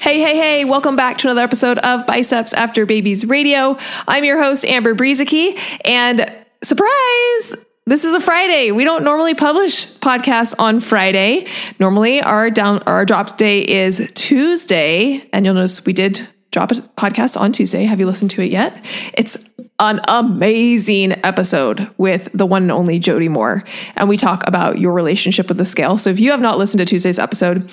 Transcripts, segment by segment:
Hey, hey, hey, welcome back to another episode of Biceps After Babies Radio. I'm your host, Amber Brueseke, and surprise! This is a Friday. We don't normally publish podcasts on Friday. Normally, our down our drop day is Tuesday, and you'll notice we did drop a podcast on Tuesday. Have you listened to it yet? It's an amazing episode with the one and only Jody Moore, and we talk about your relationship with the scale. So if you have not listened to Tuesday's episode,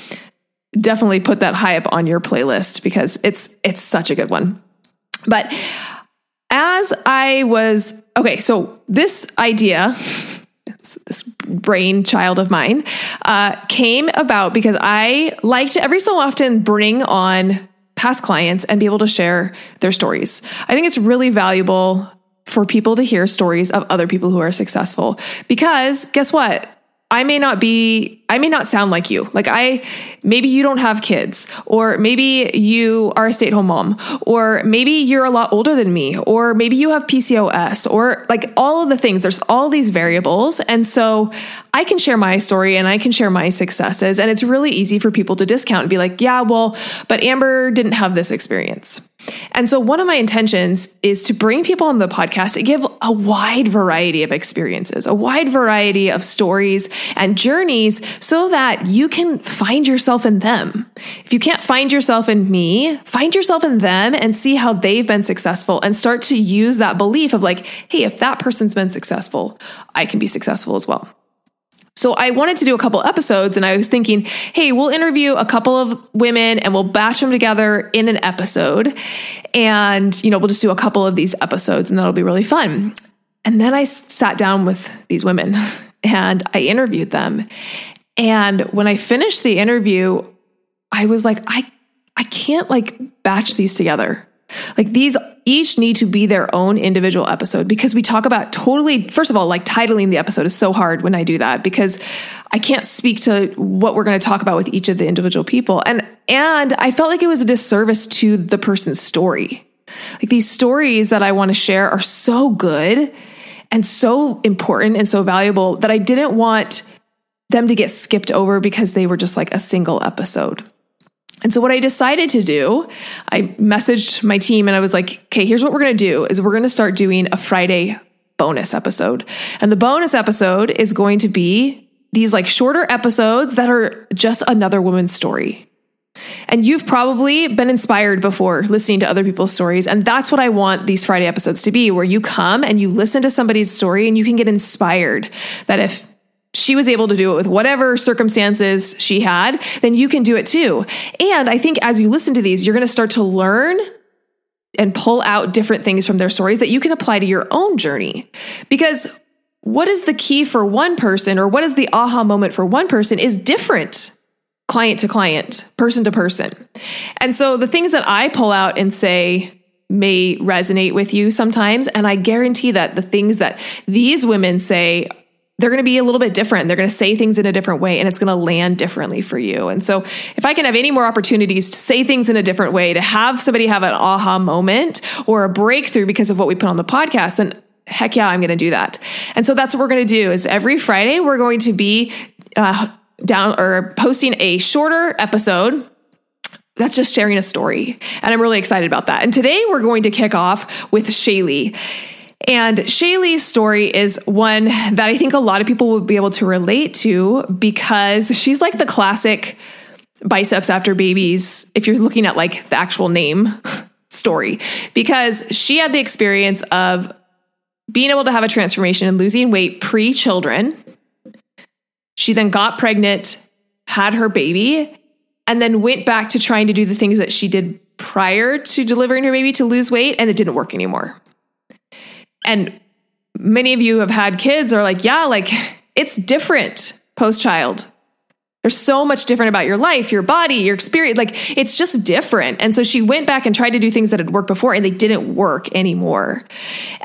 definitely put that high up on your playlist because it's it's such a good one. But as I was okay, so this idea, this brain child of mine, uh, came about because I like to every so often bring on past clients and be able to share their stories. I think it's really valuable for people to hear stories of other people who are successful because guess what? I may not be, I may not sound like you. Like I, maybe you don't have kids, or maybe you are a stay at home mom, or maybe you're a lot older than me, or maybe you have PCOS, or like all of the things. There's all these variables. And so I can share my story and I can share my successes. And it's really easy for people to discount and be like, yeah, well, but Amber didn't have this experience. And so, one of my intentions is to bring people on the podcast to give a wide variety of experiences, a wide variety of stories and journeys so that you can find yourself in them. If you can't find yourself in me, find yourself in them and see how they've been successful and start to use that belief of like, hey, if that person's been successful, I can be successful as well. So I wanted to do a couple episodes and I was thinking, hey, we'll interview a couple of women and we'll batch them together in an episode. And, you know, we'll just do a couple of these episodes and that'll be really fun. And then I sat down with these women and I interviewed them. And when I finished the interview, I was like, I I can't like batch these together. Like these each need to be their own individual episode because we talk about totally, first of all, like titling the episode is so hard when I do that because I can't speak to what we're going to talk about with each of the individual people. And, and I felt like it was a disservice to the person's story. Like these stories that I want to share are so good and so important and so valuable that I didn't want them to get skipped over because they were just like a single episode. And so what I decided to do, I messaged my team and I was like, "Okay, here's what we're going to do is we're going to start doing a Friday bonus episode. And the bonus episode is going to be these like shorter episodes that are just another woman's story. And you've probably been inspired before listening to other people's stories. And that's what I want these Friday episodes to be, where you come and you listen to somebody's story and you can get inspired that if she was able to do it with whatever circumstances she had, then you can do it too. And I think as you listen to these, you're going to start to learn and pull out different things from their stories that you can apply to your own journey. Because what is the key for one person or what is the aha moment for one person is different client to client, person to person. And so the things that I pull out and say, may resonate with you sometimes. And I guarantee that the things that these women say they're going to be a little bit different. They're going to say things in a different way and it's going to land differently for you. And so, if I can have any more opportunities to say things in a different way, to have somebody have an aha moment or a breakthrough because of what we put on the podcast, then heck yeah, I'm going to do that. And so, that's what we're going to do is every Friday, we're going to be uh, down or posting a shorter episode that's just sharing a story. And I'm really excited about that. And today we're going to kick off with Shaylee. And Shaylee's story is one that I think a lot of people will be able to relate to because she's like the classic biceps after babies, if you're looking at like the actual name story, because she had the experience of being able to have a transformation and losing weight pre children. She then got pregnant, had her baby, and then went back to trying to do the things that she did prior to delivering her baby to lose weight, and it didn't work anymore. And many of you have had kids are like, yeah, like it's different post child. There's so much different about your life, your body, your experience. Like it's just different. And so she went back and tried to do things that had worked before and they didn't work anymore.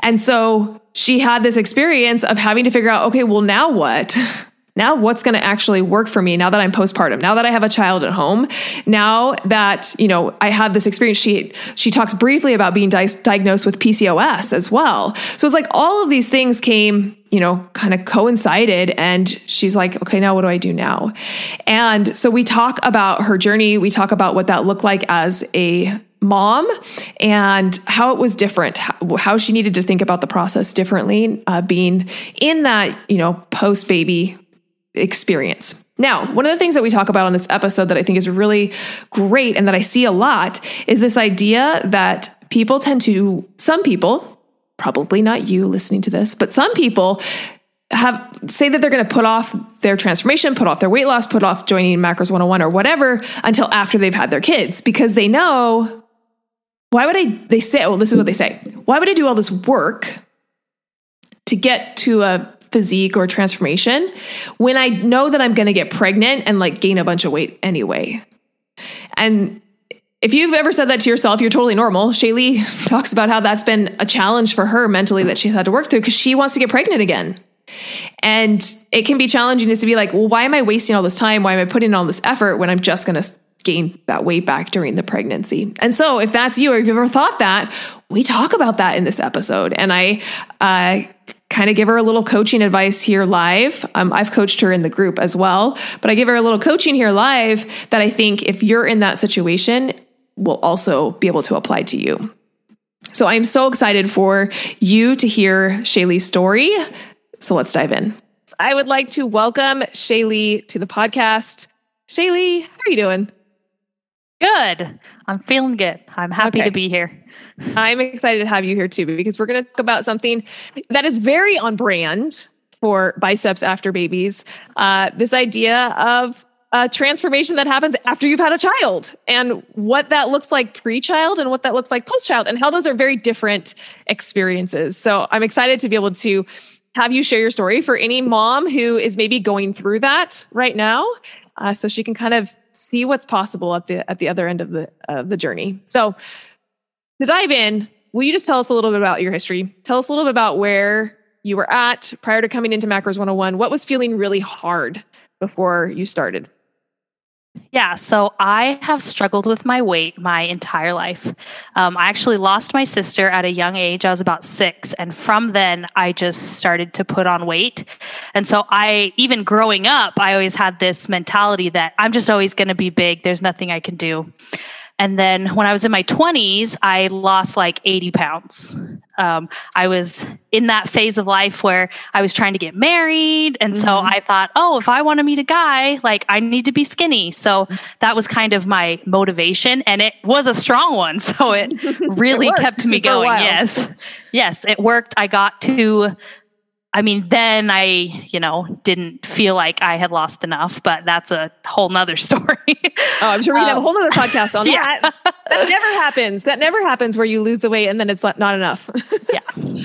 And so she had this experience of having to figure out, okay, well, now what? now what's going to actually work for me now that i'm postpartum? Now that i have a child at home? Now that you know i have this experience she she talks briefly about being di- diagnosed with pcos as well. So it's like all of these things came you know kind of coincided and she's like okay now what do i do now? And so we talk about her journey. We talk about what that looked like as a mom and how it was different how, she needed to think about the process differently uh, being in that you know post baby experience. Now, one of the things that we talk about on this episode that I think is really great and that I see a lot is this idea that people tend to, some people, probably not you listening to this, but some people have say that they're going to put off their transformation, put off their weight loss, put off joining Macros 101 or whatever until after they've had their kids because they know why would I they say well this is what they say. Why would I do all this work to get to a physique or transformation when I know that I'm going to get pregnant and like gain a bunch of weight anyway. And if you've ever said that to yourself, you're totally normal. Shaylee talks about how that's been a challenge for her mentally that she's had to work through because she wants to get pregnant again. And it can be challenging to be like, well, why am I wasting all this time? Why am I putting in all this effort when I'm just going to gain that weight back during the pregnancy? And so, if that's you, or if you've ever thought that, we talk about that in this episode. And I uh, kind of give her a little coaching advice here live. Um, I've coached her in the group as well, but I give her a little coaching here live that I think if you're in that situation, will also be able to apply to you. So I'm so excited for you to hear Shaylee's story. So let's dive in. I would like to welcome Shaylee to the podcast. Shaylee, how are you doing? Good. I'm feeling good. I'm happy okay. to be here. I'm excited to have you here too, because we're going to talk about something that is very on brand for biceps after babies. Uh, this idea of a transformation that happens after you've had a child and what that looks like pre-child and what that looks like post-child and how those are very different experiences. So I'm excited to be able to have you share your story for any mom who is maybe going through that right now, uh, so she can kind of see what's possible at the at the other end of the uh, the journey. So to dive in, will you just tell us a little bit about your history? Tell us a little bit about where you were at prior to coming into Macros 101. What was feeling really hard before you started? Yeah, so I have struggled with my weight my entire life. Um, I actually lost my sister at a young age. I was about six. And from then, I just started to put on weight. And so I, even growing up, I always had this mentality that I'm just always going to be big. There's nothing I can do. And then when I was in my 20s, I lost like 80 pounds. Um, I was in that phase of life where I was trying to get married. And mm-hmm. so I thought, oh, if I want to meet a guy, like I need to be skinny. So that was kind of my motivation. And it was a strong one. So it really it kept me going. Yes. Yes, it worked. I got to I mean, then I, you know, didn't feel like I had lost enough, but that's a whole nother story. oh, I'm sure we um, have a whole nother podcast on yeah. that. That never happens. That never happens where you lose the weight and then it's not enough. yeah.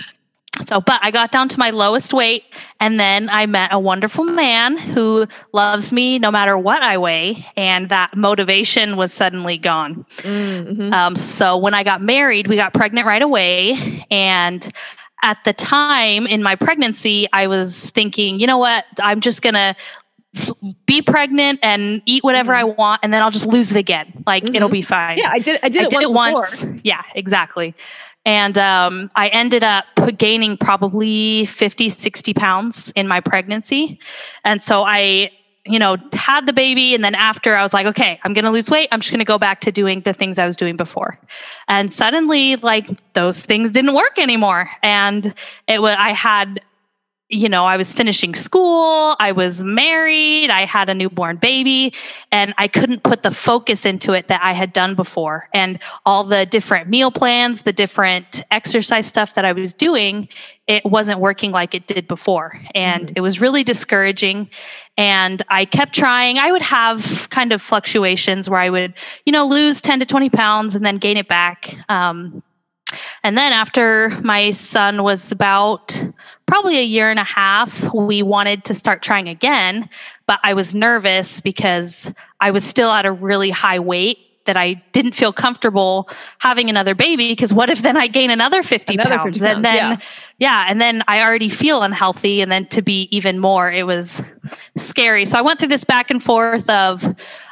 So, but I got down to my lowest weight and then I met a wonderful man who loves me no matter what I weigh. And that motivation was suddenly gone. Mm-hmm. Um, so when I got married, we got pregnant right away. And at the time in my pregnancy, I was thinking, you know what, I'm just going to be pregnant and eat whatever mm-hmm. I want, and then I'll just lose it again. Like mm-hmm. it'll be fine. Yeah, I did. I did, I it, did once it once. Yeah, exactly. And um, I ended up gaining probably 50, 60 pounds in my pregnancy. And so I you know, had the baby. And then after I was like, okay, I'm going to lose weight. I'm just going to go back to doing the things I was doing before. And suddenly, like, those things didn't work anymore. And it was, I had you know, I was finishing school, I was married, I had a newborn baby, and I couldn't put the focus into it that I had done before. And all the different meal plans, the different exercise stuff that I was doing, it wasn't working like it did before. And mm-hmm. it was really discouraging. And I kept trying. I would have kind of fluctuations where I would, you know, lose 10 to 20 pounds and then gain it back. Um, and then after my son was about probably a year and a half, we wanted to start trying again, but I was nervous because I was still at a really high weight that I didn't feel comfortable having another baby because what if then I gain another 50 another pounds 50 pounds, and then yeah. yeah. and then I already feel unhealthy and then to be even more it was scary. So I went through this back and forth of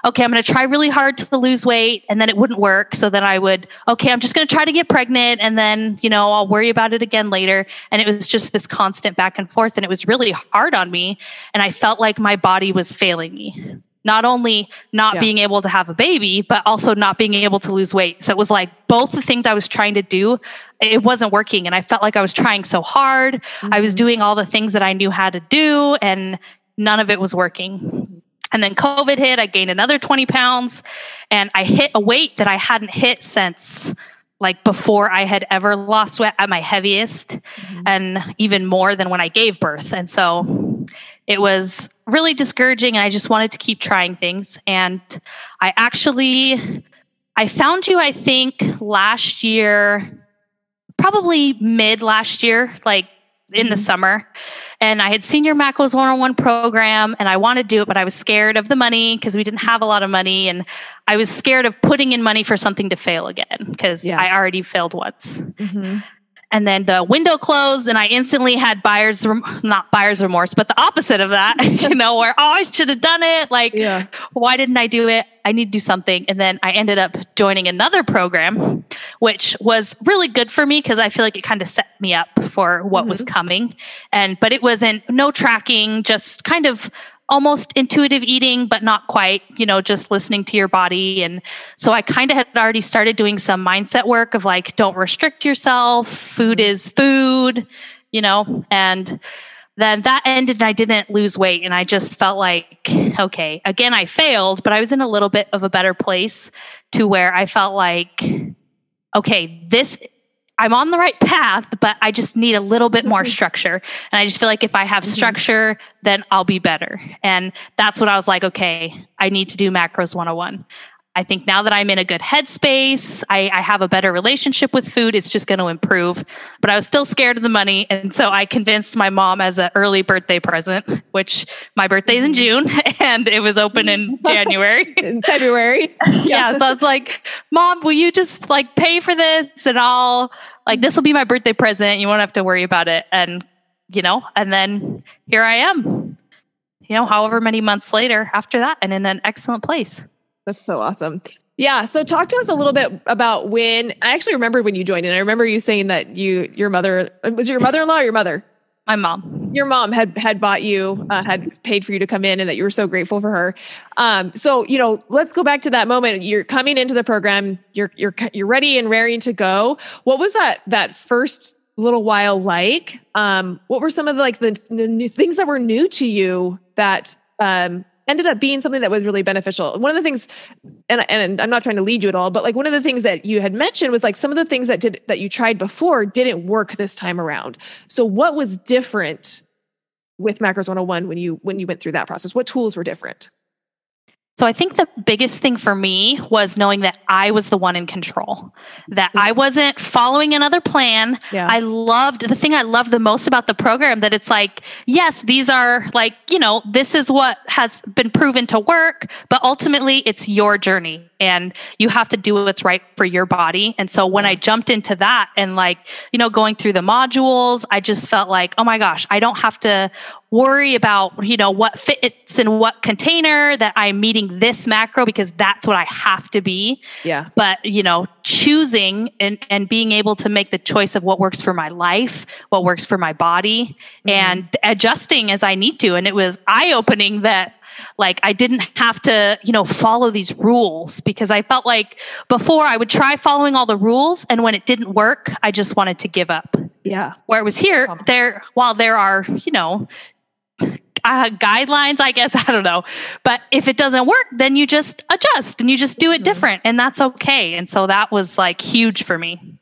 okay, I'm going to try really hard to lose weight and then it wouldn't work so then I would okay, I'm just going to try to get pregnant and then, you know, I'll worry about it again later and it was just this constant back and forth and it was really hard on me and I felt like my body was failing me not only not yeah. being able to have a baby, but also not being able to lose weight. So it was like both the things I was trying to do, it wasn't working. And I felt like I was trying so hard. Mm-hmm. I was mm-hmm. doing all the things that I knew how to do, and none of it was working. And then COVID hit, I gained another 20 pounds, and I hit a weight that I hadn't hit since like before I had ever lost weight at my heaviest mm-hmm. and even more than when I gave birth. And so it was really discouraging and I just wanted to keep trying things. And I actually I found you, I think, last year, probably mid last year, like in the mm-hmm. summer. And I had seen your Macros one on one program and I wanted to do it, but I was scared of the money because we didn't have a lot of money. And I was scared of putting in money for something to fail again because yeah. I already failed once. Mm-hmm and then the window closed and i instantly had buyer's rem- not buyer's remorse but the opposite of that you know where oh i should have done it like yeah. why didn't i do it i need to do something and then i ended up joining another program which was really good for me because i feel like it kind of set me up for what mm-hmm. was coming and but it wasn't no tracking just kind of almost intuitive eating, but not quite, you know, just listening to your body. And so I kind of had already started doing some mindset work of like, don't restrict yourself, food mm-hmm. is food, you know, and then that ended and I didn't lose weight. And I just felt like, okay, again, I failed, but I was in a little bit of a better place to where I felt like, okay, this I'm on the right path, but I just need a little bit more mm-hmm. structure. And I just feel like if I have mm-hmm. structure, then I'll be better. And that's what I was like, okay, I need to do macros 101. I think now that I'm in a good headspace, I, I have a better relationship with food. It's just going to improve. But I was still scared of the money. And so I convinced my mom as an early birthday present, which my birthday's in mm-hmm. June and it was open in January. in February. yeah. So it's like, Mom, will you just like pay for this and I'll like, this will be my birthday present. You won't have to worry about it. And, you know, and then here I am, you know, however many months later after that and in an excellent place. That's so awesome. Yeah. So talk to us a little bit about when I actually remember when you joined and I remember you saying that you, your mother, was your mother-in-law or your mother? My mom. Your mom had had bought you, uh, had paid for you to come in, and that you were so grateful for her. Um, so you know, let's go back to that moment. You're coming into the program. You're you're you're ready and raring to go. What was that that first little while like? Um, what were some of the, like the, the new things that were new to you that um, ended up being something that was really beneficial. One of the things, and, and I'm not trying to lead you at all, but like one of the things that you had mentioned was like some of the things that did that you tried before didn't work this time around. So what was different with Macros 101 when you when you went through that process? What tools were different? So I think the biggest thing for me was knowing that I was the one in control, that I wasn't following another plan. Yeah. I loved the thing I loved the most about the program that it's like, yes, these are like, you know, this is what has been proven to work, but ultimately it's your journey and you have to do what's right for your body. And so when I jumped into that and like, you know, going through the modules, I just felt like, oh my gosh, I don't have to worry about you know what fits in what container that i'm meeting this macro because that's what i have to be yeah but you know choosing and and being able to make the choice of what works for my life what works for my body mm-hmm. and adjusting as i need to and it was eye opening that like I didn't have to, you know, follow these rules because I felt like before I would try following all the rules and when it didn't work, I just wanted to give up. Yeah. Where it was here, there while there are, you know, uh, guidelines, I guess, I don't know. But if it doesn't work, then you just adjust and you just do it mm-hmm. different and that's okay. And so that was like huge for me.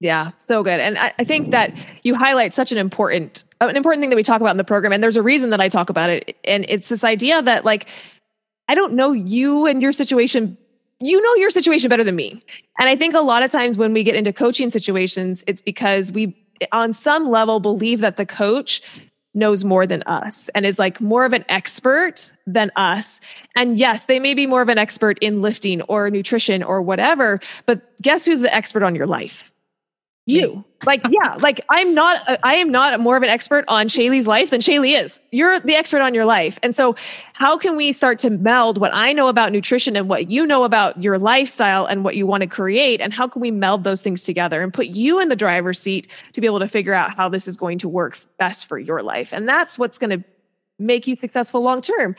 Yeah, so good. And I, I, think that you highlight such an important an important thing that we talk about in the program. And there's a reason that I talk about it. And it's this idea that like I don't know you and your situation. You know your situation better than me. And I think a lot of times when we get into coaching situations, it's because we on some level believe that the coach knows more than us and is like more of an expert than us. And yes, they may be more of an expert in lifting or nutrition or whatever, but guess who's the expert on your life? You. Like yeah like i'm not a, i am not more of an expert on shaylee's life than shaylee is. You're the expert on your life. And so how can we start to meld what i know about nutrition and what you know about your lifestyle and what you want to create? And how can we meld those things together and put you in the driver's seat to be able to figure out how this is going to work best for your life? And that's what's going to make you successful long term.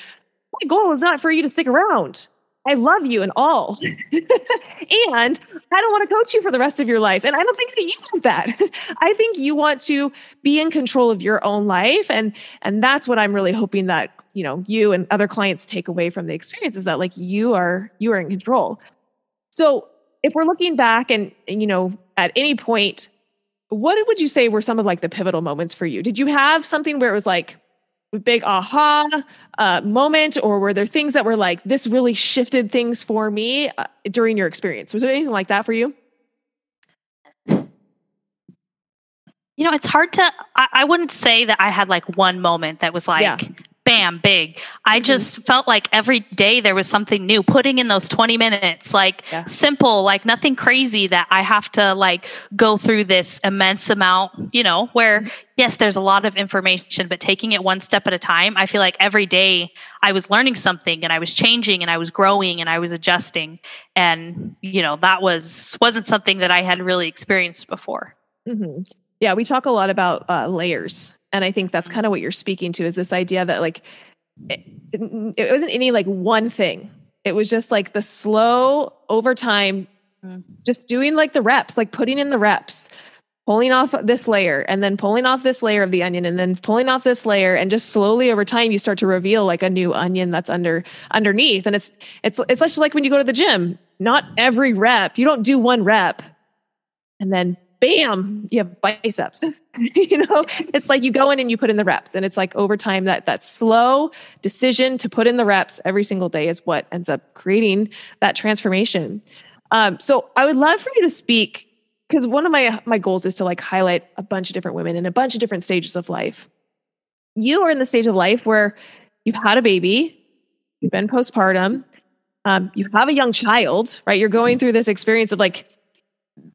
My goal is not for you to stick around I love you and all. and I don't want to coach you for the rest of your life. And I don't think that you want that. I think you want to be in control of your own life. And and that's what I'm really hoping that, you know, you and other clients take away from the experience is that like you are you are in control. So if we're looking back and, and you know, at any point, what would you say were some of like the pivotal moments for you? Did you have something where it was like, big aha uh, moment or were there things that were like this really shifted things for me uh, during your experience? Was there anything like that for you? You know it's hard to I, I wouldn't say that i had like one moment that was like yeah bam, big. I mm-hmm. just felt like every day there was something new, putting in those 20 minutes, like yeah. simple, like nothing crazy that I have to like go through this immense amount, you know, where mm-hmm. yes, there's a lot of information, but taking it one step at a time, I feel like every day I was learning something and I was changing and I was growing and I was adjusting. And, you know, that was, wasn't something that I had really experienced before. Mm-hmm. Yeah, we talk a lot about uh, layers and i think that's kind of what you're speaking to is this idea that like it, it, wasn't any like one thing. It was just like the slow over time mm. just doing like the reps like putting in the reps pulling off this layer and then pulling off this layer of the onion and then pulling off this layer and just slowly over time you start to reveal like a new onion that's under underneath. And it's it's it's just like when you go to the gym not every rep you don't do one rep and then bam, you have biceps. you know, it's like you go in and you put in the reps. And it's like over time that that slow decision to put in the reps every single day is what ends up creating that transformation. Um, so I would love for you to speak because one of my my goals is to like highlight a bunch of different women in a bunch of different stages of life. You are in the stage of life where you've had a baby, you've been postpartum, um, you have a young child, right? You're going through this experience of like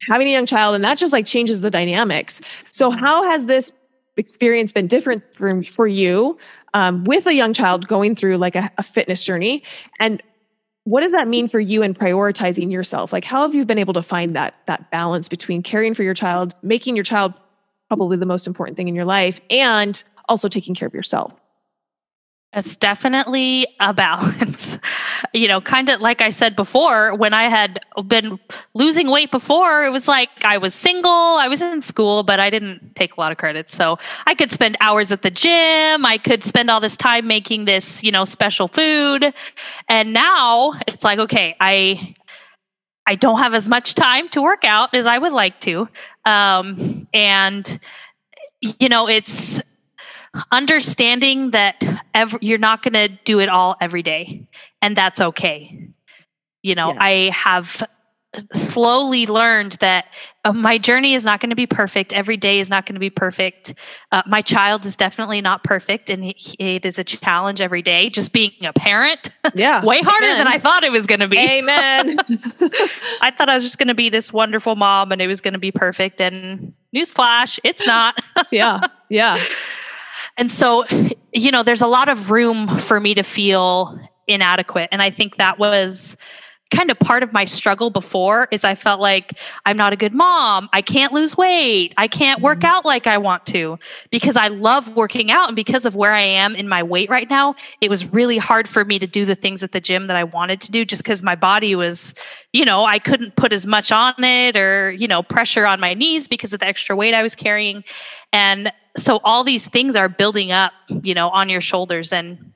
having a young child and that just like changes the dynamics. So how has this experience been different for, for you um, with a young child going through like a, a fitness journey? And what does that mean for you in prioritizing yourself? Like how have you been able to find that that balance between caring for your child making your child probably the most important thing in your life and also taking care of yourself it's definitely a balance. you know, kind of like I said before, when I had been losing weight before, it was like I was single, I was in school, but I didn't take a lot of credits. So I could spend hours at the gym, I could spend all this time making this, you know, special food. And now it's like, okay, I I don't have as much time to work out as I would like to. Um, and you know, it's understanding that you're not going to do it all every day and that's okay. You know i have slowly learned that uh, my journey is not going to be perfect. Every day is not going to be perfect. Uh, my child is definitely not perfect and it, it is a challenge every day just being a parent. Yeah. Way harder amen. than i thought it was going to be. Amen. I thought i was just going to be this wonderful mom and it was going to be perfect and newsflash it's not. Yeah. Yeah and so, you know, there's a lot of room for me to feel inadequate. And I think that was kind of part of my struggle before is I felt like I'm not a good mom. I can't lose weight. I can't work mm-hmm. out like I want to because I love working out and because of where I am in my weight right now, it was really hard for me to do the things at the gym that I wanted to do just cuz my body was, you know, I couldn't put as much on it or, you know, pressure on my knees because of the extra weight I was carrying. And so all these things are building up, you know, on your shoulders and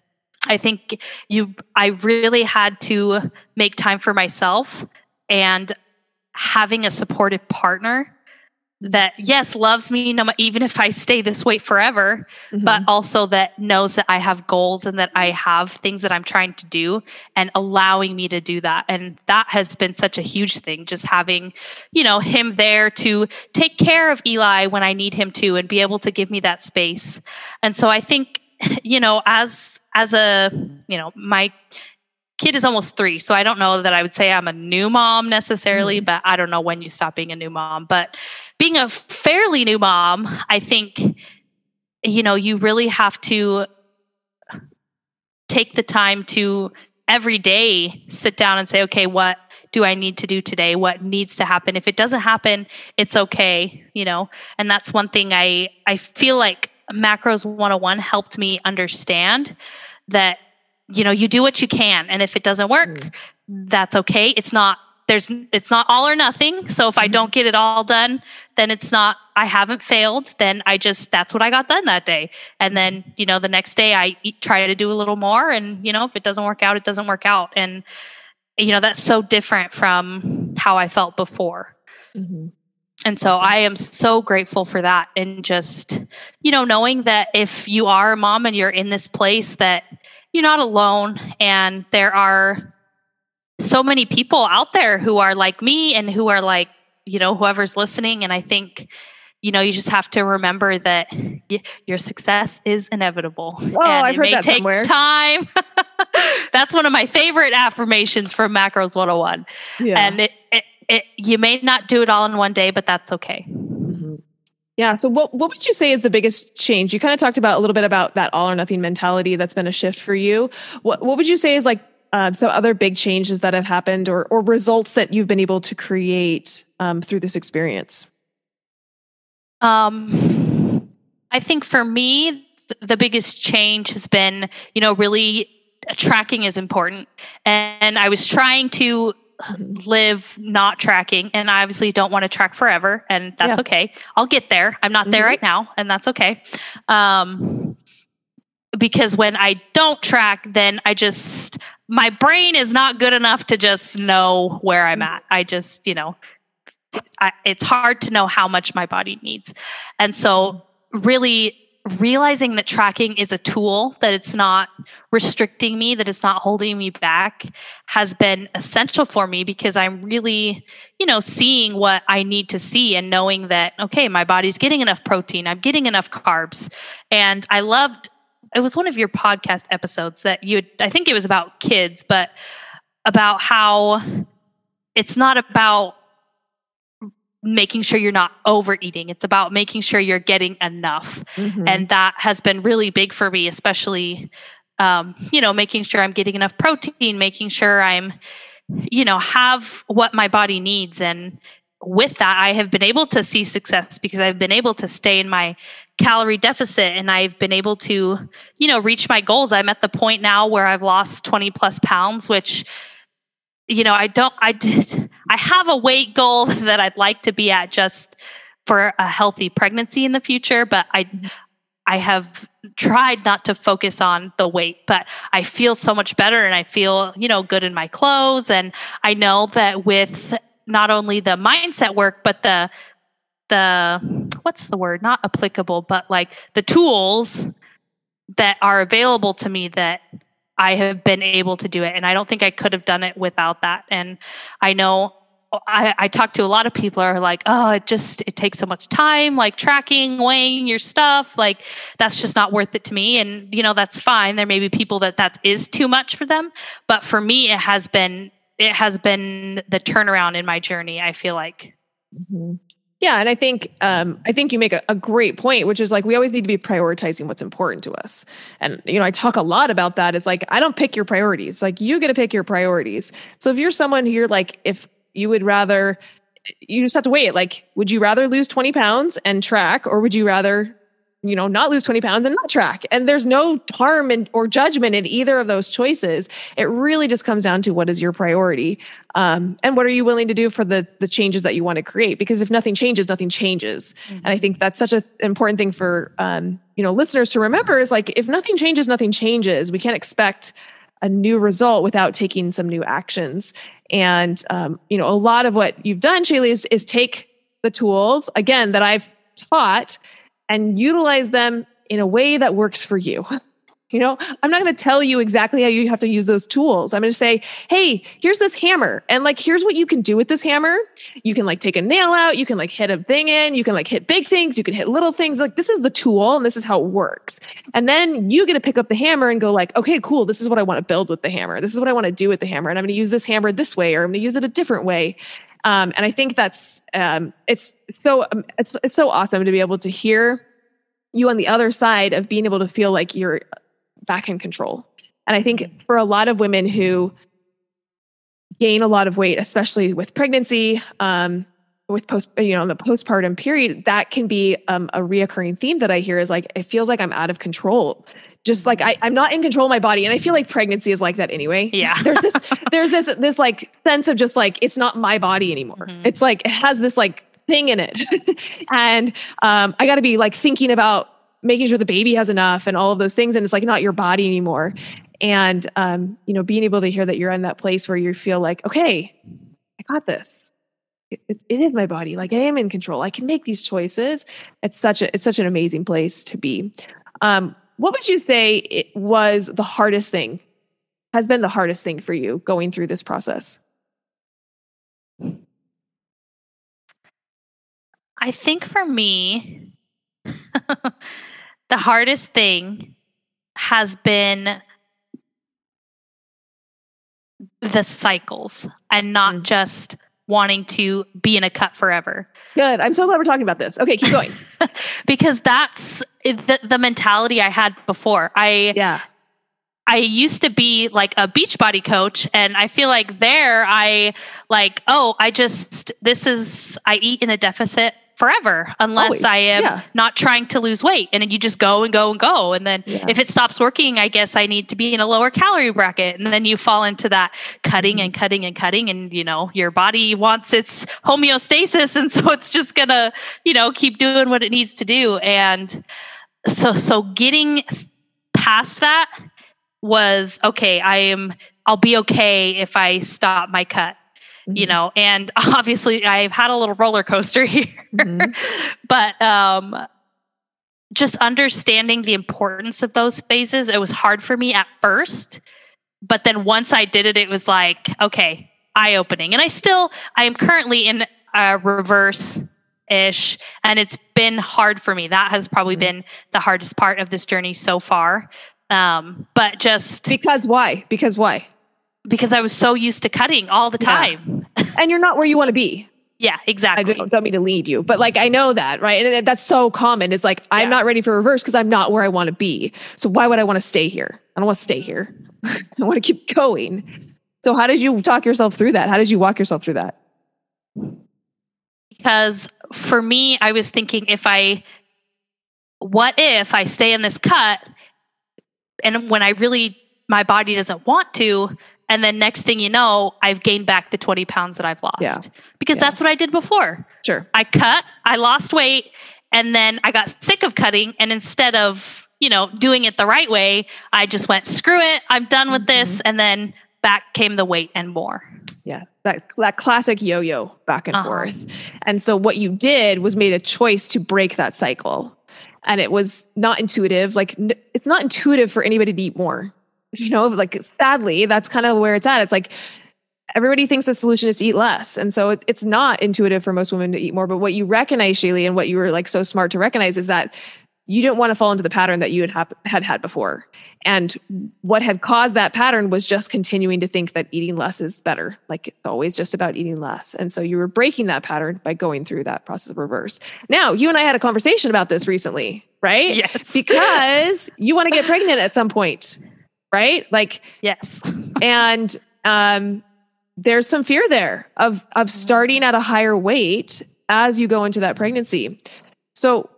I think you I really had to make time for myself and having a supportive partner that yes loves me no, even if i stay this way forever mm-hmm. but also that knows that i have goals and that i have things that i'm trying to do and allowing me to do that and that has been such a huge thing just having you know him there to take care of eli when i need him to and be able to give me that space and so i think you know as as a you know my kid is almost three so i don't know that i would say i'm a new mom necessarily mm-hmm. but i don't know when you stop being a new mom. But being a fairly new mom i think you know you really have to take the time to every day sit down and say okay what do i need to do today? What needs to happen? If it doesn't happen it's okay you know? And that's one thing i i feel like macros 101 helped me understand that you know you do what you can and if it doesn't work mm. that's okay it's not there's it's not all or nothing so if mm. i mm-hmm. don't get it all done then it's not i haven't failed then i just that's what i got done that day and then mm-hmm. you know the next day i try to do a little more and you know if it doesn't work out it doesn't work out and you know that's so different from how i felt before mm-hmm. And so I am so grateful for that. And just, you know, knowing that if you are a mom and you're in this place, that you're not alone. And there are so many people out there who are like me and who are like, you know, whoever's listening. And I think, you know, you just have to remember that y- your success is inevitable. Oh, I've heard that somewhere. Time. That's one of my favorite affirmations from Macros 101. Yeah. And it, it it, you may not do it all in one day, but that's okay. Mm-hmm. Yeah. So, what what would you say is the biggest change? You kind of talked about a little bit about that all or nothing mentality that's been a shift for you. What what would you say is like uh, some other big changes that have happened, or or results that you've been able to create um, through this experience? Um, I think for me, th- the biggest change has been, you know, really tracking is important, and I was trying to live not tracking and I obviously don't want to track forever and that's yeah. okay. I'll get there. I'm not mm-hmm. there right now and that's okay. Um, because when I don't track, then I just, my brain is not good enough to just know where I'm at. I just, you know, I, it's hard to know how much my body needs. And so, really realizing that tracking is a tool, that it's not restricting me, that it's not holding me back, has been essential for me because I'm really, you know, seeing what I need to see and knowing that, okay, my body's getting enough protein, I'm getting enough carbs. And I loved, it was one of your podcast episodes that you, I think it was about kids, but about how it's not about making sure you're not overeating. It's about making sure you're getting enough. Mm-hmm. And that has been really big for me, especially, um, you know, making sure I'm getting enough protein, making sure I'm, you know, have what my body needs. And with that, I have been able to see success because I've been able to stay in my calorie deficit and I've been able to, you know, reach my goals. I'm at the point now where I've lost 20 plus pounds, which you know, I don't, I did, I have a weight goal that I'd like to be at just for a healthy pregnancy in the future, but I, mm-hmm. I have tried not to focus on the weight, but I feel so much better and I feel, you know, good in my clothes. And I know that with not only the mindset work, but the, the, what's the word? Not applicable, but like the tools that are available to me that I have been able to do it. And I don't think I could have done it without that. And I know I, I talk to a lot of people are like, oh, it just it takes so much time, like tracking, weighing your stuff, like that's just not worth it to me. And you know that's fine. There may be people that that is too much for them, but for me, it has been it has been the turnaround in my journey. I feel like. Mm-hmm. Yeah, and I think um, I think you make a, a, great point, which is like we always need to be prioritizing what's important to us. And you know, I talk a lot about that. It's like I don't pick your priorities. Like you get to pick your priorities. So if you're someone who you're like, if you would rather, you just have to weigh it. Like, would you rather lose 20 pounds and track, or would you rather you know, not lose 20 pounds and not track. And there's no harm in, or judgment in either of those choices. It really just comes down to what is your priority um, and what are you willing to do for the, the changes that you want to create? Because if nothing changes, nothing changes. Mm-hmm. And I think that's such an important thing for, um, you know, listeners to remember is like, if nothing changes, nothing changes. We can't expect a new result without taking some new actions. And, um, you know, a lot of what you've done, Shaylee, is, is take the tools, again, that I've taught and utilize them in a way that works for you. You know, I'm not going to tell you exactly how you have to use those tools. I'm going to say, hey, here's this hammer. And like, here's what you can do with this hammer. You can like take a nail out. You can like hit a thing in. You can like hit big things. You can hit little things. Like, this is the tool and this is how it works. And then you get to pick up the hammer and go, like, okay, cool. This is what I want to build with the hammer. This is what I want to do with the hammer. And I'm going to use this hammer this way or I'm going to use it a different way. Um, and I think that's, um, it's so, um, it's, it's so awesome to be able to hear you on the other side of being able to feel like you're back in control. And I think for a lot of women who gain a lot of weight, especially with pregnancy, um, with post, you know, the postpartum period, that can be um, a reoccurring theme that I hear is like, it feels like I'm out of control. Just like I, I'm not in control of my body. And I feel like pregnancy is like that anyway. Yeah. there's this, there's this, this like sense of just like, it's not my body anymore. Mm-hmm. It's like, it has this like thing in it. and um, I got to be like thinking about making sure the baby has enough and all of those things. And it's like not your body anymore. And, um, you know, being able to hear that you're in that place where you feel like, okay, I got this. It, it, is my body. Like I am in control. I can make these choices. It's such a, it's such an amazing place to be. Um, what would you say it was the hardest thing has been the hardest thing for you going through this process? I think for me, the hardest thing has been the cycles and not mm. just wanting to be in a cut forever. Good. I'm so glad we're talking about this. Okay, keep going. because that's the, the mentality I had before. I yeah. I used to be like a Beachbody coach and I feel like there I like oh I just this is I eat in a deficit forever unless Always. I am yeah. not trying to lose weight. And then you just go and go and go. And then yeah. if it stops working, I guess I need to be in a lower calorie bracket. And then you fall into that cutting mm-hmm. and cutting and cutting. And, you know, your body wants its homeostasis. And so it's just going to, you know, keep doing what it needs to do. And so, so getting past that was okay, I am, I'll be okay if I stop my cut you mm-hmm. know and obviously i've had a little roller coaster here mm-hmm. but um just understanding the importance of those phases it was hard for me at first but then once i did it it was like okay eye opening and i still i am currently in a reverse ish and it's been hard for me that has probably mm-hmm. been the hardest part of this journey so far um but just because why because why because I was so used to cutting all the time. Yeah. and you're not where you want to be. Yeah, exactly. I don't, don't mean to lead you, but like I know that, right? And that's so common. Is like I'm not ready for reverse because I'm not where I want to be. So why would I want to stay here? I don't want to stay here. I want to keep going. So how did you talk yourself through that? How did you walk yourself through that? Because for me, I was thinking if I, what if I stay in this cut, and when I really my body doesn't want to, and then next thing you know, I've gained back the 20 pounds that I've lost. Yeah. Because yeah. that's what I did before. Sure. I cut, I lost weight, and then I got sick of cutting. And instead of, you know, doing it the right way, I just went, screw it, I'm done with mm-hmm. this. And then back came the weight and more. Yeah, that that classic yo-yo back and uh-huh. forth. And so what you did was made a choice to break that cycle. And it was not intuitive. Like it's not intuitive for anybody to eat more you know, like sadly, that's kind of where it's at. It's like everybody thinks the solution is to eat less. And so it, it's not intuitive for most women to eat more. But what you recognize, Shaylee, and what you were like so smart to recognize is that you didn't want to fall into the pattern that you had hap- had had before. And what had caused that pattern was just continuing to think that eating less is better. Like it's always just about eating less. And so you were breaking that pattern by going through that process of reverse. Now, you and I had a conversation about this recently, right? Yes. Because you want to get pregnant at some point, right? Like yes. and um there's some fear there of of starting at a higher weight as you go into that pregnancy. So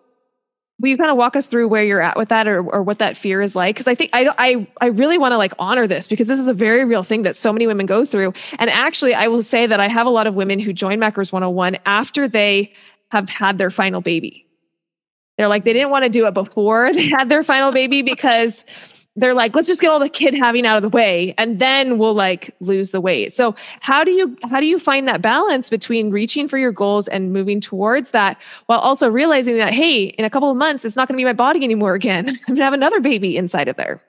will you kind of walk us through where you're at with that or, or what that fear is like? Because i think i i, I really want to like honor this because this is a very real thing that so many women go through. And actually i will say that i have a lot of women who join macros 101 after they have had their final baby. They're like they didn't want to do it before they had their final baby because they're like let's just get all the kid having out of the way and then we'll like lose the weight. So how do you how do you find that balance between reaching for your goals and moving towards that while also realizing that hey in a couple of months it's not going to be my body anymore again. I'm going to have another baby inside of there.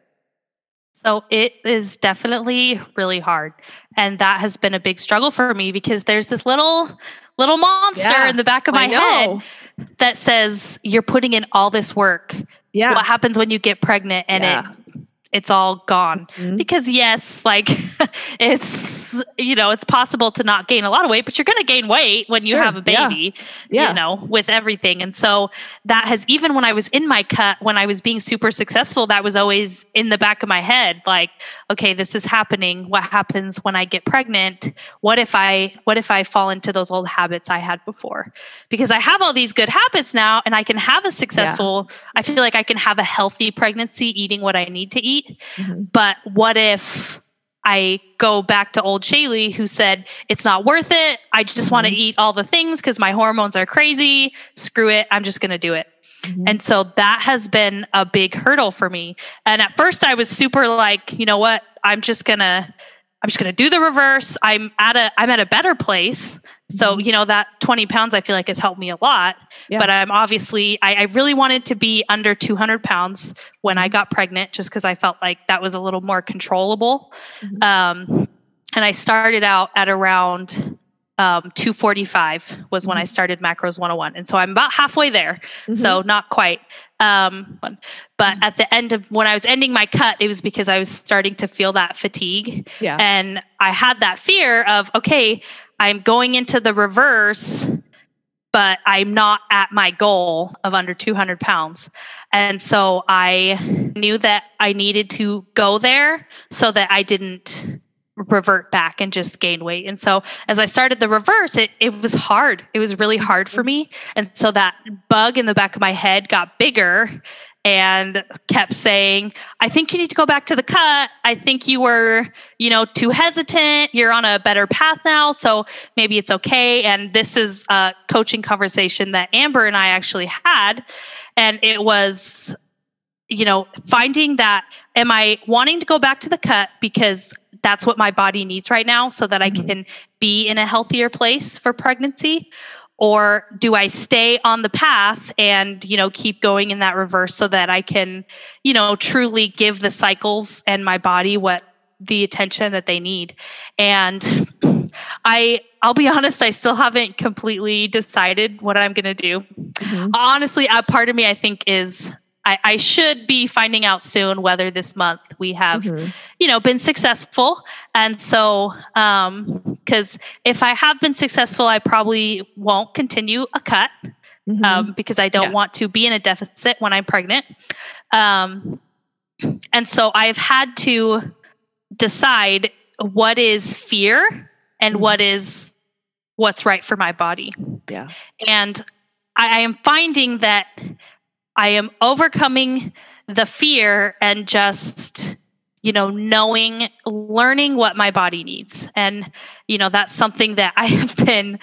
So it is definitely really hard and that has been a big struggle for me because there's this little little monster Yeah, in the back of my head that says you're putting in all this work. Yeah. What happens when you get pregnant and Yeah. it it's all gone Mhm. because yes like it's you know it's possible to not gain a lot of weight but you're going to gain weight when you Sure, have a yeah, baby yeah. you know with everything and so that has even when i was in my cut when i was being super successful that was always in the back of my head like okay this is happening what happens when i get pregnant what if i what if i fall into those old habits i had before because i have all these good habits now and i can have a successful i feel like i can have a healthy pregnancy eating what i need to eat Mhm. but what if I go back to old Shaylee who said, it's not worth it. I just want to eat all the things because my hormones are crazy. Screw it. I'm just going to do it. Mhm. And so that has been a big hurdle for me. And at first I was super like, you know what? I'm just going to I'm just going to do the reverse. I'm at a I'm at a better place. So, Mhm. you know, that 20 pounds I feel like has helped me a lot. Yeah. But I'm obviously I, I really wanted to be under 200 pounds when I got pregnant just because I felt like that was a little more controllable. Mhm. Um, and I started out at around um, 245 was when I started macros 101. And so I'm about halfway there. Mhm. So not quite. Um, but at the end of when I was ending my cut, it was because I was starting to feel that fatigue. yeah And I had that fear of, okay, I'm going into the reverse, but I'm not at my goal of under 200 pounds. And so I knew that I needed to go there so that I didn't revert back and just gain weight. And so as I started the reverse, it, it was hard. It was really hard for me. And so that bug in the back of my head got bigger and kept saying, I think you need to go back to the cut. I think you were, you know, too hesitant. You're on a better path now. So maybe it's okay. And this is a coaching conversation that Amber and I actually had. And it was, you know, finding that am I wanting to go back to the cut because that's what my body needs right now so that I Mhm. can be in a healthier place for pregnancy? Or do I stay on the path and, you know, keep going in that reverse so that I can, you know, truly give the cycles and my body what the attention that they need? And I I'll be honest, I still haven't completely decided what I'm going to do. Mhm. Honestly, a part of me I think is I, I should be finding out soon whether this month we have Mhm. you know been successful and so um because if i have been successful i probably won't continue a cut Mhm. um because i don't Yeah. want to be in a deficit when i'm pregnant um and so i've had to decide what is fear and Mhm. what is what's right for my body yeah and I, I am finding that I am overcoming the fear and just, you know, knowing, learning what my body needs. And, you know, that's something that I have been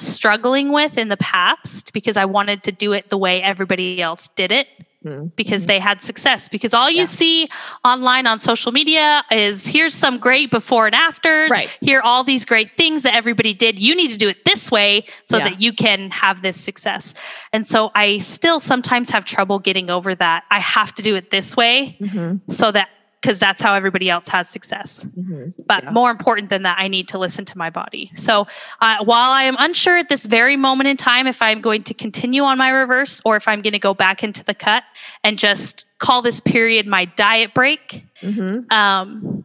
struggling with in the past because I wanted to do it the way everybody else did it Mhm. because they had success. Because all you Yeah. see online on social media is here's some great before and afters. Right. Here are all these great things that everybody did. You need to do it this way so Yeah. that you can have this success. And so I still sometimes have trouble getting over that. I have to do it this way Mhm. so that because that's how everybody else has success. Mm-hmm. But yeah. more important than that, I need to listen to my body. So uh, while I am unsure at this very moment in time if I'm going to continue on my reverse or if I'm going to go back into the cut and just call this period my diet break, mm-hmm. um,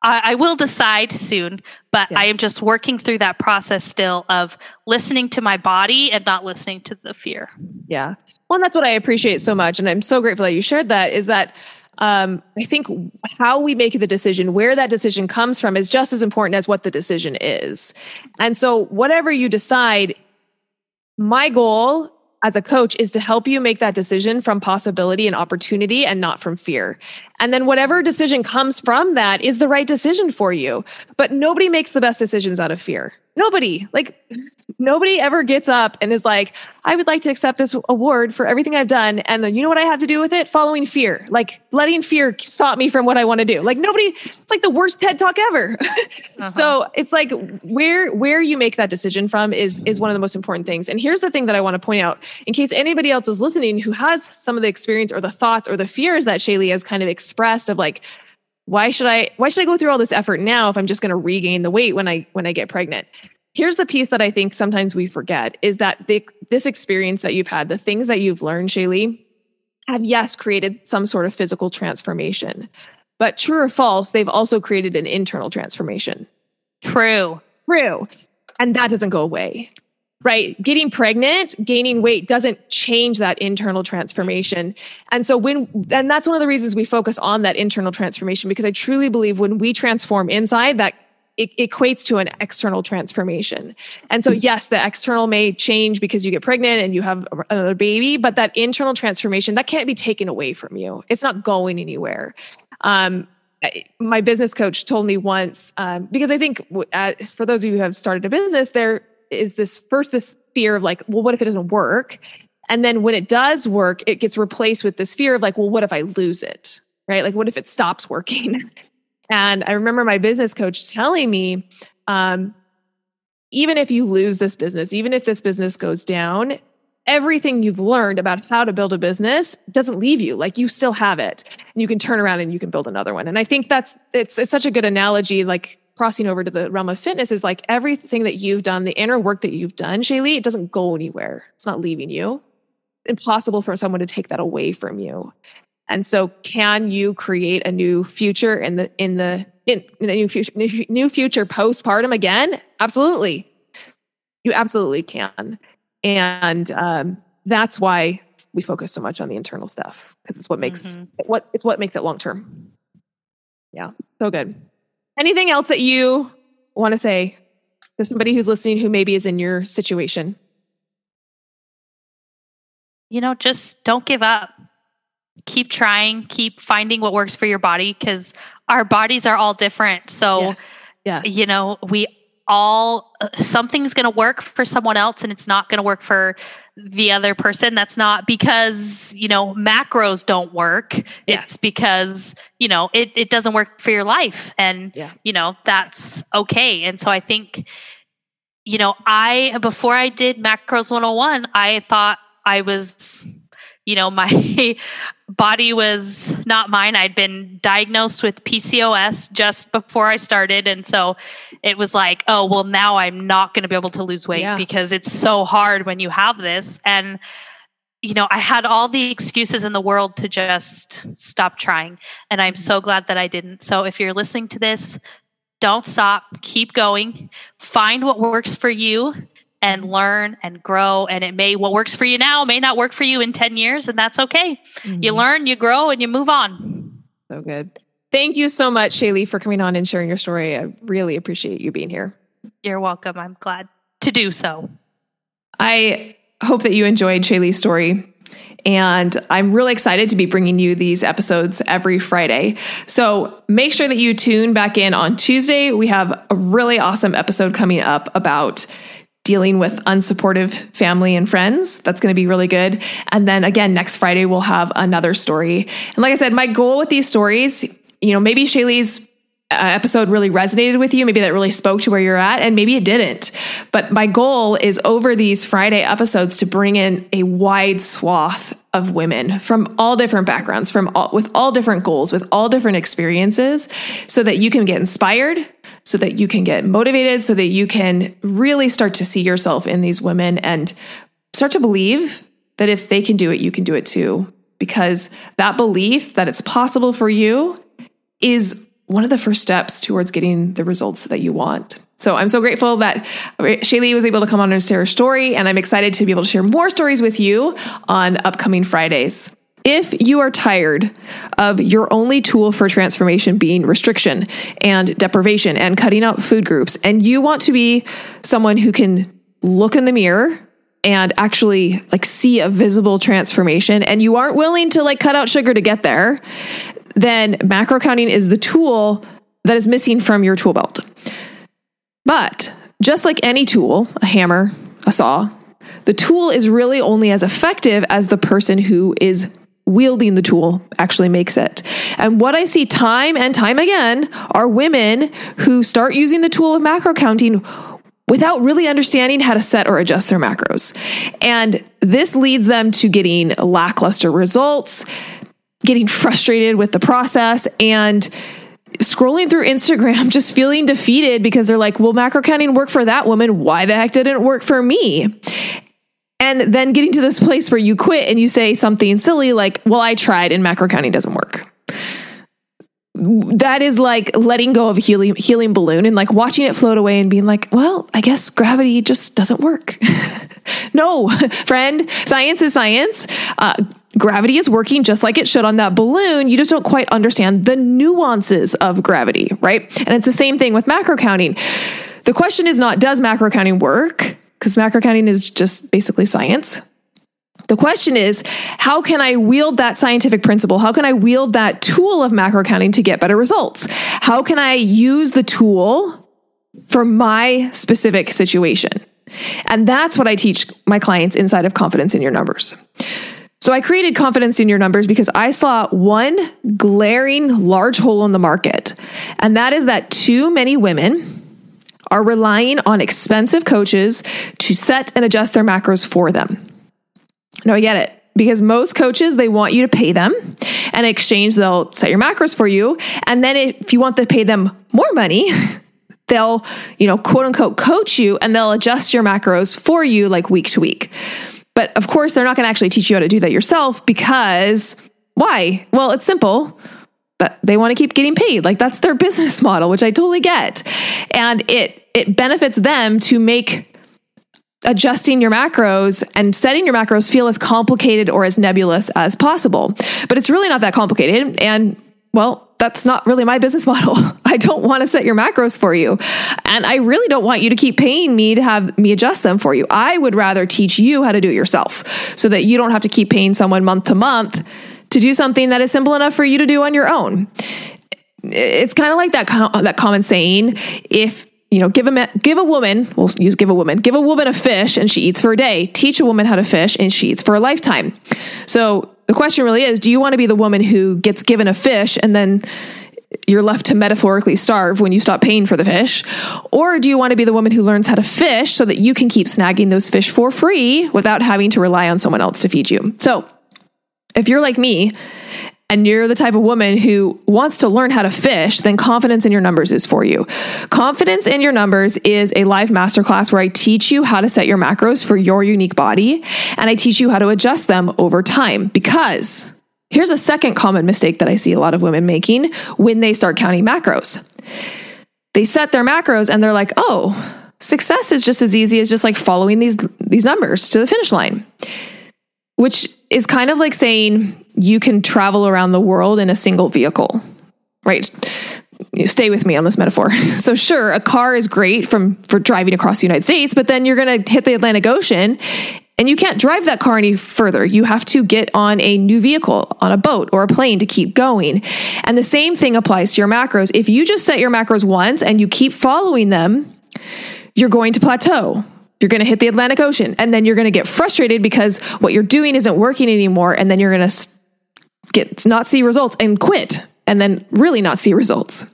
I, I, will decide soon. But yeah. I am just working through that process still of listening to my body and not listening to the fear. Yeah. Well, and that's what I appreciate so much. And I'm so grateful that you shared that is that um, I think how we make the decision, where that decision comes from, is just as important as what the decision is. And so, whatever you decide, my goal as a coach is to help you make that decision from possibility and opportunity and not from fear. And then whatever decision comes from that is the right decision for you. But nobody makes the best decisions out of fear. Nobody. Like nobody ever gets up and is like, I would like to accept this award for everything I've done. And then you know what I have to do with it? Following fear, like letting fear stop me from what I want to do. Like nobody, it's like the worst TED talk ever. uh-huh. So it's like where, where you make that decision from is, is one of the most important things. And here's the thing that I want to point out in case anybody else is listening who has some of the experience or the thoughts or the fears that Shaylee has kind of expressed of like, why should I, why should I go through all this effort now if I'm just going to regain the weight when I, when I get pregnant? Here's the piece that I think sometimes we forget is that the, this experience that you've had, the things that you've learned, Shaylee, have yes created some sort of physical transformation. But true or false, they've also created an internal transformation. True. True. And that doesn't go away. Right? Getting pregnant, gaining weight doesn't change that internal transformation. And so when and that's one of the reasons we focus on that internal transformation because I truly believe when we transform inside that it equates to an external transformation. And so, yes, the external may change because you get pregnant and you have another baby, but that internal transformation that can't be taken away from you. It's not going anywhere. Um, my business coach told me once um, because I think for those of you who have started a business, there is this first this fear of like, well, what if it doesn't work? And then when it does work, it gets replaced with this fear of like, well, what if I lose it? Right? Like, what if it stops working? And I remember my business coach telling me, um, even if you lose this business, even if this business goes down, everything you've learned about how to build a business doesn't leave you. Like you still have it. And you can turn around and you can build another one. And I think that's it's it's such a good analogy, like crossing over to the realm of fitness is like everything that you've done, the inner work that you've done, Shaylee, it doesn't go anywhere. It's not leaving you. Impossible for someone to take that away from you. And so can you create a new future in the in the in, in a new future new future postpartum again? Absolutely. You absolutely can. And um, that's why we focus so much on the internal stuff because it's what makes mm-hmm. what it's what makes it long term. Yeah, so good. Anything else that you want to say to somebody who's listening who maybe is in your situation? You know, just don't give up keep trying, keep finding what works for your body because our bodies are all different. So, yes. Yes. you know, we all uh, something's going to work for someone else and it's not going to work for the other person that's not because you know macros don't work it's because you know it, it doesn't work for your life and yeah. you know that's okay and so i think you know i before i did macros 101 i thought i was you know, my body was not mine. I'd been diagnosed with PCOS just before I started. And so it was like, oh, well, now I'm not going to be able to lose weight yeah. because it's so hard when you have this. And, you know, I had all the excuses in the world to just stop trying. And I'm so glad that I didn't. So if you're listening to this, don't stop, keep going, find what works for you and learn and grow. And it may, what works for you now may not work for you in 10 years, and that's okay. Mm-hmm. You learn, you grow, and you move on. So good. Thank you so much, Shaylee, for coming on and sharing your story. I really appreciate you being here. You're welcome. I'm glad to do so. I hope that you enjoyed Shaylee's story. And I'm really excited to be bringing you these episodes every Friday. So make sure that you tune back in on Tuesday. We have a really awesome episode coming up about dealing with unsupportive family and friends. That's going to be really good. And then again, next Friday, we'll have another story. And like I said, my goal with these stories, you know, maybe Shaylee's Uh, episode really resonated with you, maybe that really spoke to where you're at, and maybe it didn't. But my goal is over these Friday episodes to bring in a wide swath of women from all different backgrounds, from all, with all different goals, with all different experiences, so that you can get inspired, so that you can get motivated, so that you can really start to see yourself in these women and start to believe that if they can do it, you can do it too. Because that belief that it's possible for you is one of the first steps towards getting the results that you want. So I'm so grateful that Shaylee was able to come on and share her story, and I'm excited to be able to share more stories with you on upcoming Fridays. If you are tired of your only tool for transformation being restriction and deprivation and cutting out food groups, and you want to be someone who can look in the mirror and actually like see a visible transformation and you aren't willing to like cut out sugar to get there, then macro counting is the tool that is missing from your tool belt. But just like any tool, a hammer, a saw, the tool is really only as effective as the person who is wielding the tool actually makes it. And what I see time and time again are women who start using the tool of macro counting without really understanding how to set or adjust their macros. And this leads them to getting lackluster results, getting frustrated with the process and scrolling through Instagram just feeling defeated because they're like, well, macro counting worked for that woman. Why the heck didn't it work for me? And then getting to this place where you quit and you say something silly like, well, I tried and macro counting doesn't work. That is like letting go of a helium, helium balloon and like watching it float away and being like, well, I guess gravity just doesn't work. no, friend, science is science. Uh, gravity is working just like it should on that balloon. You just don't quite understand the nuances of gravity, right? And it's the same thing with macro counting. The question is not, does macro counting work? Because macro counting is just basically science. The question is, how can I wield that scientific principle? How can I wield that tool of macro counting to get better results? How can I use the tool for my specific situation? And that's what I teach my clients inside of Confidence in Your Numbers. So I created confidence in your numbers because I saw one glaring large hole in the market. And that is that too many women are relying on expensive coaches to set and adjust their macros for them. No, I get it. Because most coaches, they want you to pay them. And in exchange, they'll set your macros for you. And then if you want to pay them more money, they'll, you know, quote unquote coach you and they'll adjust your macros for you like week to week. But of course, they're not going to actually teach you how to do that yourself because why? Well, it's simple. But they want to keep getting paid. Like that's their business model, which I totally get. And it it benefits them to make adjusting your macros and setting your macros feel as complicated or as nebulous as possible. But it's really not that complicated. And well, that's not really my business model. I don't want to set your macros for you. And I really don't want you to keep paying me to have me adjust them for you. I would rather teach you how to do it yourself so that you don't have to keep paying someone month to month to do something that is simple enough for you to do on your own. It's kind of like that com- that common saying if you know, give a give a woman, we'll use give a woman, give a woman a fish and she eats for a day. Teach a woman how to fish and she eats for a lifetime. So the question really is do you want to be the woman who gets given a fish and then you're left to metaphorically starve when you stop paying for the fish? Or do you want to be the woman who learns how to fish so that you can keep snagging those fish for free without having to rely on someone else to feed you? So, if you're like me and you're the type of woman who wants to learn how to fish, then confidence in your numbers is for you. Confidence in your numbers is a live masterclass where I teach you how to set your macros for your unique body and I teach you how to adjust them over time because here's a second common mistake that I see a lot of women making when they start counting macros. They set their macros and they're like, "Oh, success is just as easy as just like following these these numbers to the finish line." Which is kind of like saying you can travel around the world in a single vehicle, right? Stay with me on this metaphor. So sure, a car is great from for driving across the United States, but then you're going to hit the Atlantic Ocean and you can't drive that car any further. You have to get on a new vehicle, on a boat or a plane to keep going. And the same thing applies to your macros. If you just set your macros once and you keep following them, you're going to plateau you're going to hit the Atlantic Ocean and then you're going to get frustrated because what you're doing isn't working anymore and then you're going to get not see results and quit and then really not see results.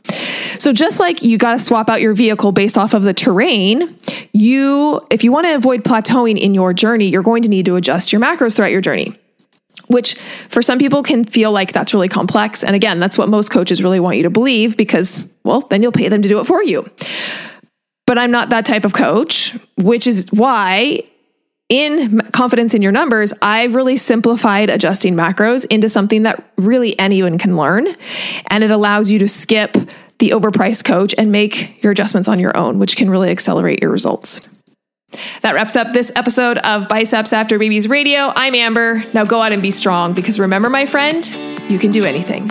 So just like you got to swap out your vehicle based off of the terrain, you if you want to avoid plateauing in your journey, you're going to need to adjust your macros throughout your journey. Which for some people can feel like that's really complex. And again, that's what most coaches really want you to believe because, well, then you'll pay them to do it for you. But I'm not that type of coach, which is why in confidence in your numbers, I've really simplified adjusting macros into something that really anyone can learn. And it allows you to skip the overpriced coach and make your adjustments on your own, which can really accelerate your results. That wraps up this episode of Biceps After Babies Radio. I'm Amber. Now go out and be strong because remember, my friend, you can do anything.